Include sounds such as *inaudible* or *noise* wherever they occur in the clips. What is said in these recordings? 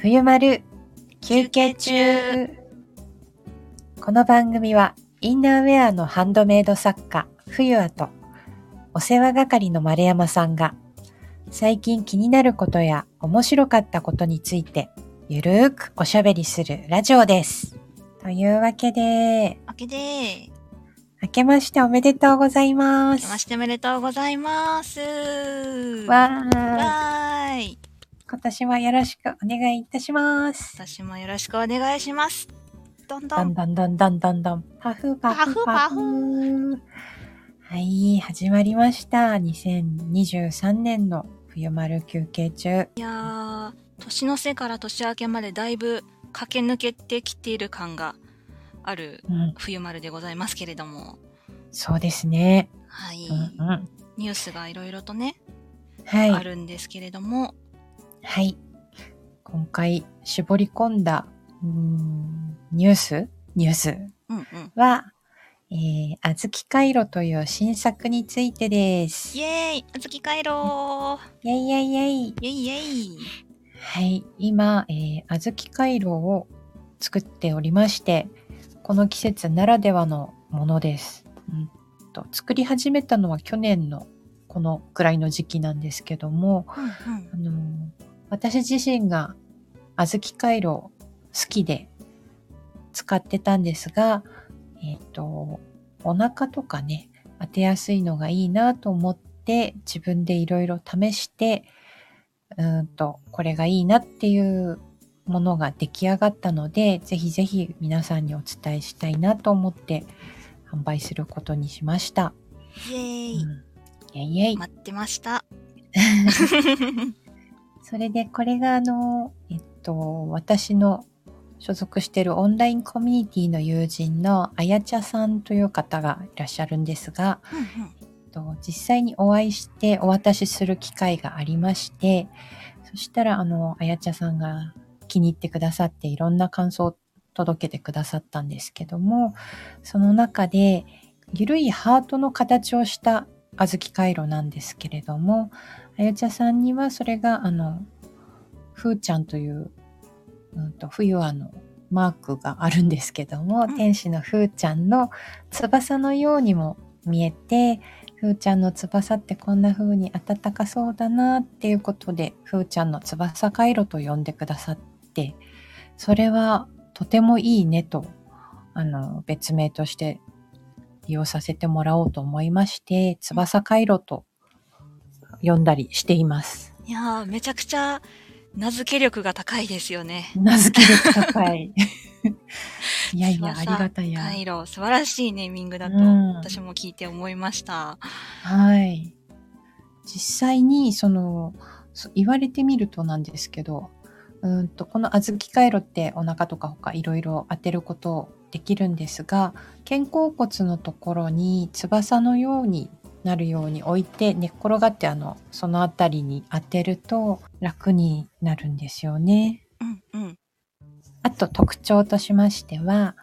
冬丸休憩中この番組はインナーウェアのハンドメイド作家冬アとお世話係の丸山さんが最近気になることや面白かったことについてゆるーくおしゃべりするラジオです。というわけで、明けで、明けましておめでとうございま。明けますしておめでとうございます。わーい。今年もよろしくお願いいたします。私もよろしくお願いします。どんどん。どんどんどんどんどんどん。パフパフパパフ。はい、始まりました。2023年の冬丸休憩中。いやー、年の瀬から年明けまでだいぶ駆け抜けてきている感があるうん、冬丸でございますけれども。そうですね。はい。うんうん。ニュースがいろいろとね、はい。あるんですけれども、はい。今回絞り込んだ、んニュース？ニュースうんうん。は、えー、あずき回路という新作についてです。イイエーイあずき帰ろェイイェイイェイ。うイェイイェイはい。今、えー、あずき回路を作っておりまして、この季節ならではのものです。うんと作り始めたのは去年のこのくらいの時期なんですけども、うんうんあのー私自身が小豆回路好きで使ってたんですが、えっ、と、お腹とかね、当てやすいのがいいなと思って自分でいろいろ試して、うーんと、これがいいなっていうものが出来上がったので、ぜひぜひ皆さんにお伝えしたいなと思って販売することにしました。イエーイ、うんイェイイェイ。待ってました。*laughs* それでこれがあの、えっと、私の所属しているオンラインコミュニティの友人のあやちゃさんという方がいらっしゃるんですが、うんうんえっと実際にお会いしてお渡しする機会がありまして、そしたらあの、あやちゃさんが気に入ってくださっていろんな感想を届けてくださったんですけども、その中で、ゆるいハートの形をした小豆回路なんですけれども、あやちゃさんにはそれがあの、ふーちゃんという、うんと、冬はのマークがあるんですけども、うん。天使のふーちゃんの翼のようにも見えて、ふーちゃんの翼ってこんな風に暖かそうだなっていうことで、ふーちゃんの翼回路と呼んでくださって、それはとてもいいねと、あの、別名として利用させてもらおうと思いまして、翼回路と呼んだりしています。いやー、めちゃくちゃ名付け力が高いですよね。名付け力高い。*laughs* いやいや、あり翼がたや。回路、素晴らしいネーミングだと、うん私も聞いて思いました。はい。実際に、その、そ言われてみるとなんですけど、うーんと、この小豆回路ってお腹とか他いろいろ当てることできるんですが、肩甲骨のところに翼のようになるように置いて寝っ転がってあの、そのあたりに当てると楽になるんですよね。うんうん。あと特徴としましては、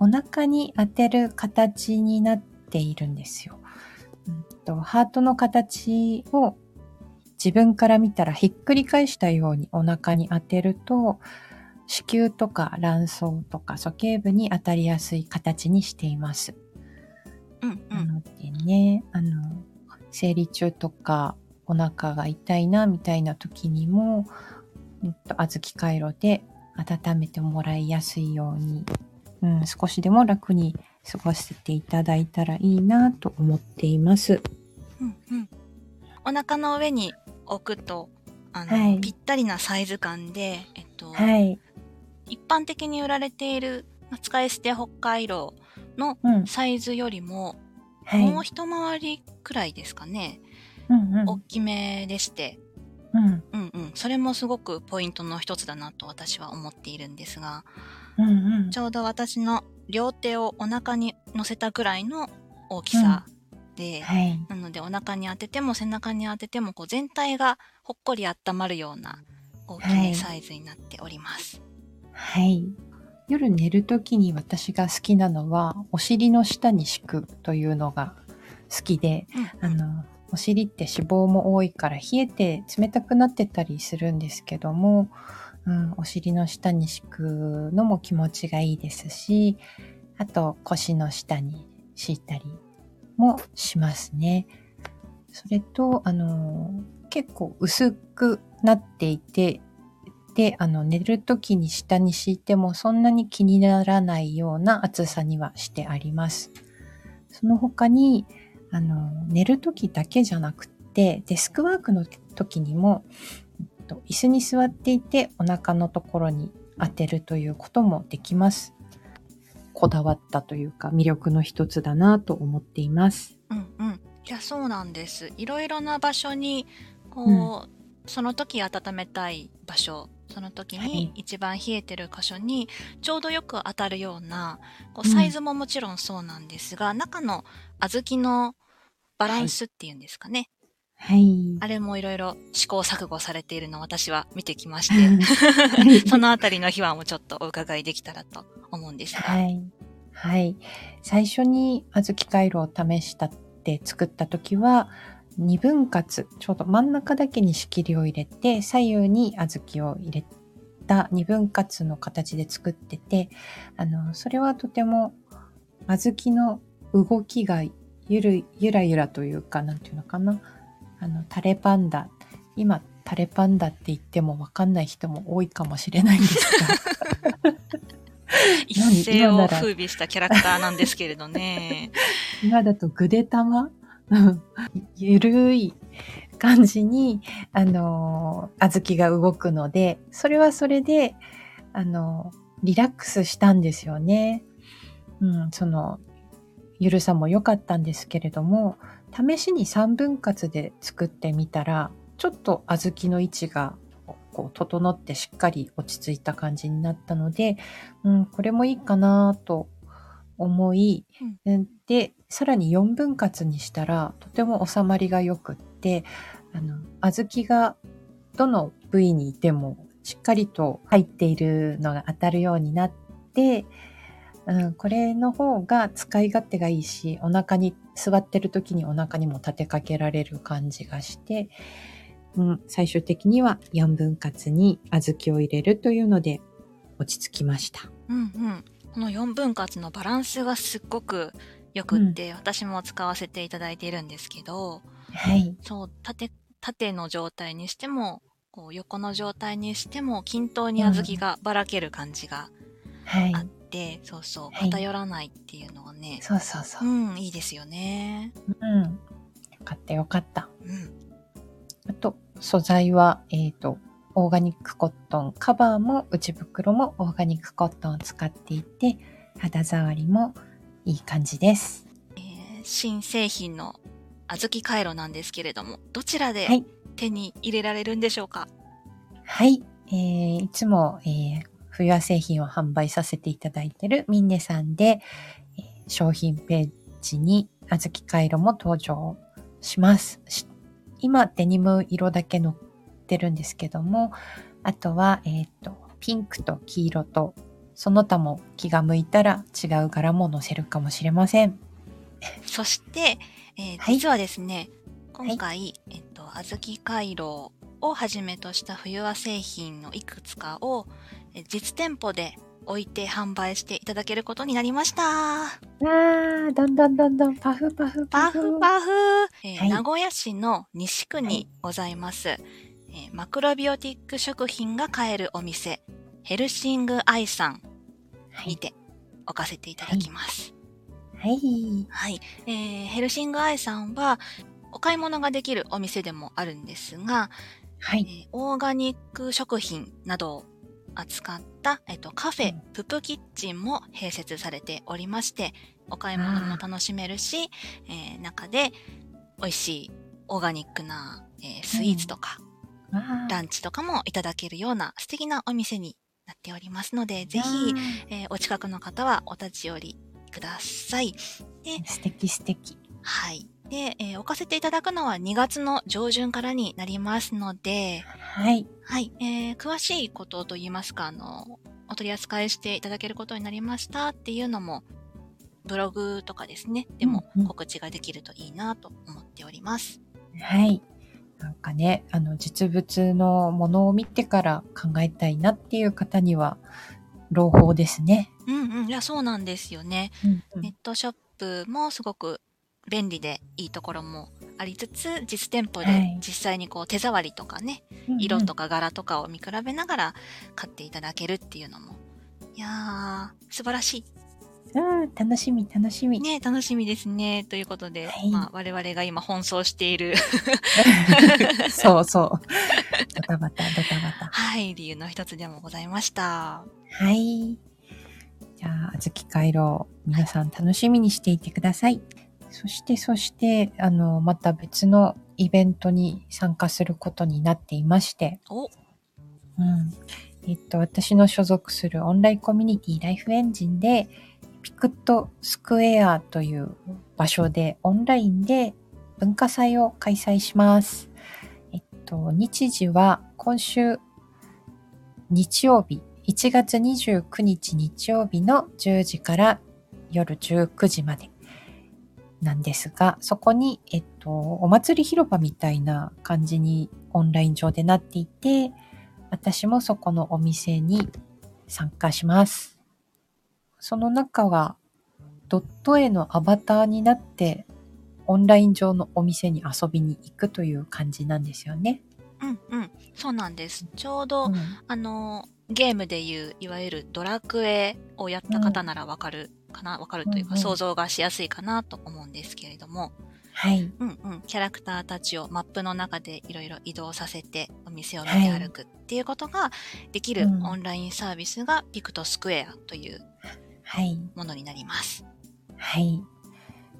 お腹に当てる形になっているんですよ。うんとハートの形を自分から見たらひっくり返したようにお腹に当てると、子宮とか卵巣とか鼠径部に当たりやすい形にしています。うんう。なんのでね、あの、生理中とかお腹が痛いなみたいな時にも、うんと、小豆回路で温めてもらいやすいように、うん、少しでも楽に過ごせていただいたらいいなと思っています。うんうん。お腹の上に置くと、あの、はいぴったりなサイズ感で、えっと、はい。一般的に売られている、まあ使い捨て北海道のうん。サイズよりも、はい。もう一回りくらいですかね、うんうん。大きめでして、うん。うんうん。それもすごくポイントの一つだなと私は思っているんですが、うんうん。ちょうど私の両手をお腹に乗せたくらいの大きさで、はい。なのでお腹に当てても背中に当ててもこう全体がほっこり温まるような大きはいいサイズになっております。はい。夜寝るときに私が好きなのは、お尻の下に敷くというのが好きで、うんうんあの、お尻って脂肪も多いから冷えて冷たくなってたりするんですけども、うん、お尻の下に敷くのも気持ちがいいですし、あと腰の下に敷いたりもしますね。それと、あの、結構薄くなっていて、で、あの、寝る時に下に敷いてもそんなに気にならないような厚さにはしてあります。その他に、あの、寝る時だけじゃなくて、デスクワークの時にも、椅子に座っていてお腹のところに当てるということもできます。こだわったというか魅力の一つだなと思っています。うんうん。いや、そうなんです。いろいろな場所に、こう、うん、その時温めたい場所、その時に一番冷えてる箇所にちょうどよく当たるような、こうサイズももちろんそうなんですが、うん、中の小豆のバランスっていうんですかね。はい。あれもいろいろ試行錯誤されているのを私は見てきまして、*laughs* *laughs* そのあたりの秘話もちょっとお伺いできたらと思うんですが。はい。はい。最初に小豆回路を試したって作った時は、2分割、ちょうど真ん中だけに仕切りを入れて、左右に小豆を入れた2分割の形で作ってて、あの、それはとても小豆の動きがゆる、ゆらゆらというか、なんていうのかな。あの、タレパンダ。今、タレパンダって言ってもわかんない人も多いかもしれないんですが。*laughs* 一世を風靡したキャラクターなんですけれどね。*laughs* 今だとぐでたま *laughs* ゆるい感じに、あの、小豆が動くので、それはそれで、あの、リラックスしたんですよね。うん、その、ゆるさも良かったんですけれども、試しに3分割で作ってみたら、ちょっと小豆の位置がこう整ってしっかり落ち着いた感じになったので、うん、これもいいかなと思い、うん、で、さらに4分割にしたらとても収まりが良くって、あの、小豆がどの部位にいてもしっかりと入っているのが当たるようになって、うん、これの方が使い勝手がいいし、お腹に座ってる時にお腹にも立てかけられる感じがして、うん、最終的には4分割に小豆を入れるというので落ち着きました。うんうん。この4分割のバランスがすっごくよくって、うん、私も使わせていただいているんですけど、はい。そう、縦、縦の状態にしても、こう横の状態にしても均等に小豆がばらける感じがあって、うん、そうそう、偏らないっていうのはね、はい、そうそうそう。うん、いいですよね。うん。よかったよかった。うん。あと、素材は、えっ、ー、と、オーガニックコットン、カバーも内袋もオーガニックコットンを使っていて、肌触りもいい感じです。えー、新製品の小豆回路なんですけれども、どちらで手に入れられるんでしょうか？はい、えー、いつも、えー、冬は製品を販売させていただいているミンネさんで、えー、商品ページに小豆回路も登場します。今、デニム色だけ載ってるんですけども、あとは、えっ、ー、と、ピンクと黄色と、その他も気が向いたら違う柄も載せるかもしれません。*laughs* そして、えー、実はですね、今回、はい、えっと、小豆回路をはじめとした冬和製品のいくつかを実店舗で置いて販売していただけることになりました。わー、どんどんどんどんパフパフパフ。パフパフ、えーはい、名古屋市の西区にございます、はい、えー、マクロビオティック食品が買えるお店、ヘルシングアイさんにて置かせていただきます。はい。はい。えー、ヘルシングアイさんは、お買い物ができるお店でもあるんですが、はい。えー、オーガニック食品などを扱った、えっと、カフェ、ププキッチンも併設されておりまして、お買い物も楽しめるし、えー、中で美味しいオーガニックな、えー、スイーツとか、うん、ランチとかもいただけるような素敵なお店になっておりますので、ぜひ、えー、お近くの方はお立ち寄りください。で素敵素敵。はい。で、えー、置かせていただくのは2月の上旬からになりますので、はい。はい。えー、詳しいことといいますか、あの、お取り扱いしていただけることになりましたっていうのも、ブログとかですね、でも告知ができるといいなと思っております。はい。なんかね、あの、実物のものを見てから考えたいなっていう方には、朗報ですね。うんうん。いや、そうなんですよね。うんうんネットショップもすごく便利でいいところもありつつ、実店舗ではい実際にこう手触りとかね、色とか柄とかを見比べながら買っていただけるっていうのも、いやー、素晴らしうん、うん楽しみ、楽しみ。い。ね、楽しみですね。ということで、はいまあ、我々が今奔走している、*laughs* そうそう。ドタバタ、ドタバタ。はい、理由の一つでもございました。はい。じゃあ、あずき回廊、皆さん楽しみにしていてください。そして、そして、あの、また別のイベントに参加することになっていまして、お、うん。えっと、私の所属するオンラインコミュニティライフエンジンで、ピクトスクエアという場所でオンラインで文化祭を開催します。えっと、日時は今週日曜日、1月29日日曜日の10時から夜19時までなんですが、そこに、えっと、お祭り広場みたいな感じにオンライン上でなっていて、私もそこのお店に参加します。その中はドット絵のアバターになってオンライン上のお店に遊びに行くという感じなんですよね。うんうん。そうなんです。ちょうど、うんあの、ゲームでいう、いわゆるドラクエをやった方ならわかるかな、わかるというか、うんうん想像がしやすいかなと思うんですけれども、はい。うんうん、キャラクターたちをマップの中でいろいろ移動させてお店を見て歩くっていうことができるうんオンラインサービスがピクトスクエアというはい。ものになります。はい。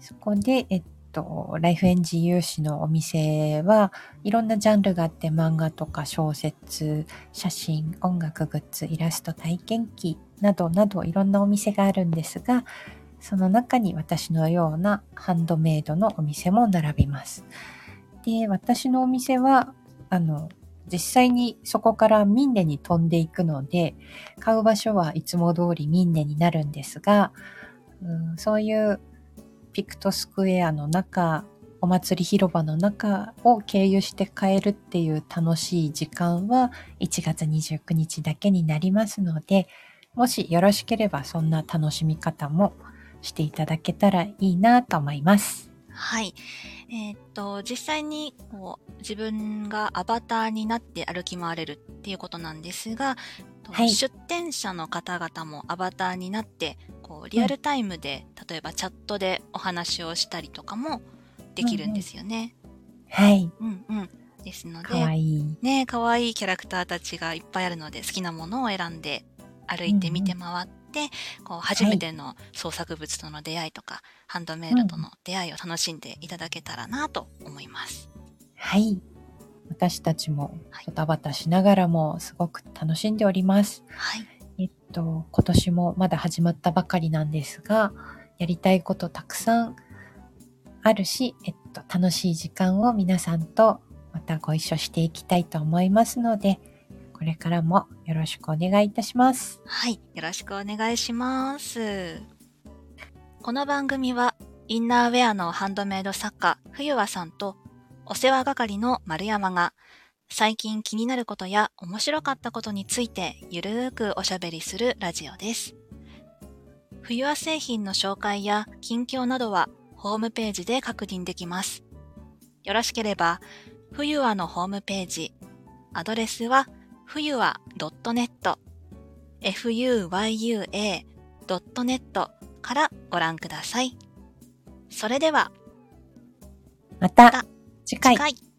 そこで、えっと、ライフエンジ有志のお店はいろんなジャンルがあって漫画とか小説、写真、音楽グッズ、イラスト体験記などなどいろんなお店があるんですが、その中に私のようなハンドメイドのお店も並びます。で、私のお店は、あの、実際にそこからミンネに飛んでいくので、買う場所はいつも通りミンネになるんですが、うんそういうピクトスクエアの中、お祭り広場の中を経由して買えるっていう楽しい時間は1月29日だけになりますので、もしよろしければそんな楽しみ方もしていただけたらいいなと思います。はい。えーっと、実際にこう自分がアバターになって歩き回れるっていうことなんですが、とはい出店者の方々もアバターになって、こうリアルタイムで、例えばチャットでお話をしたりとかもできるんですよね。はい。うんうん。ですので、かわいい。ね、可愛いキャラクターたちがいっぱいあるので好きなものを選んで歩いて見て回って、こう初めての創作物との出会いとか、ハンドメイドとの出会いを楽しんでいただけたらなと思います。はい。私たちもはいドタバタしながらもすごく楽しんでおります。はい。えっと、今年もまだ始まったばかりなんですが、やりたいことたくさんあるし、えっと、楽しい時間を皆さんとまたご一緒していきたいと思いますので、これからもよろしくお願いいたします。はい。よろしくお願いします。この番組は、インナーウェアのハンドメイド作家、冬和さんと、お世話係の丸山が、最近気になることや面白かったことについてゆるーくおしゃべりするラジオです。冬和製品の紹介や近況などはホームページで確認できます。よろしければ、冬和のホームページ、アドレスは冬和 .net fuyua.net からご覧ください。それでは、また次回。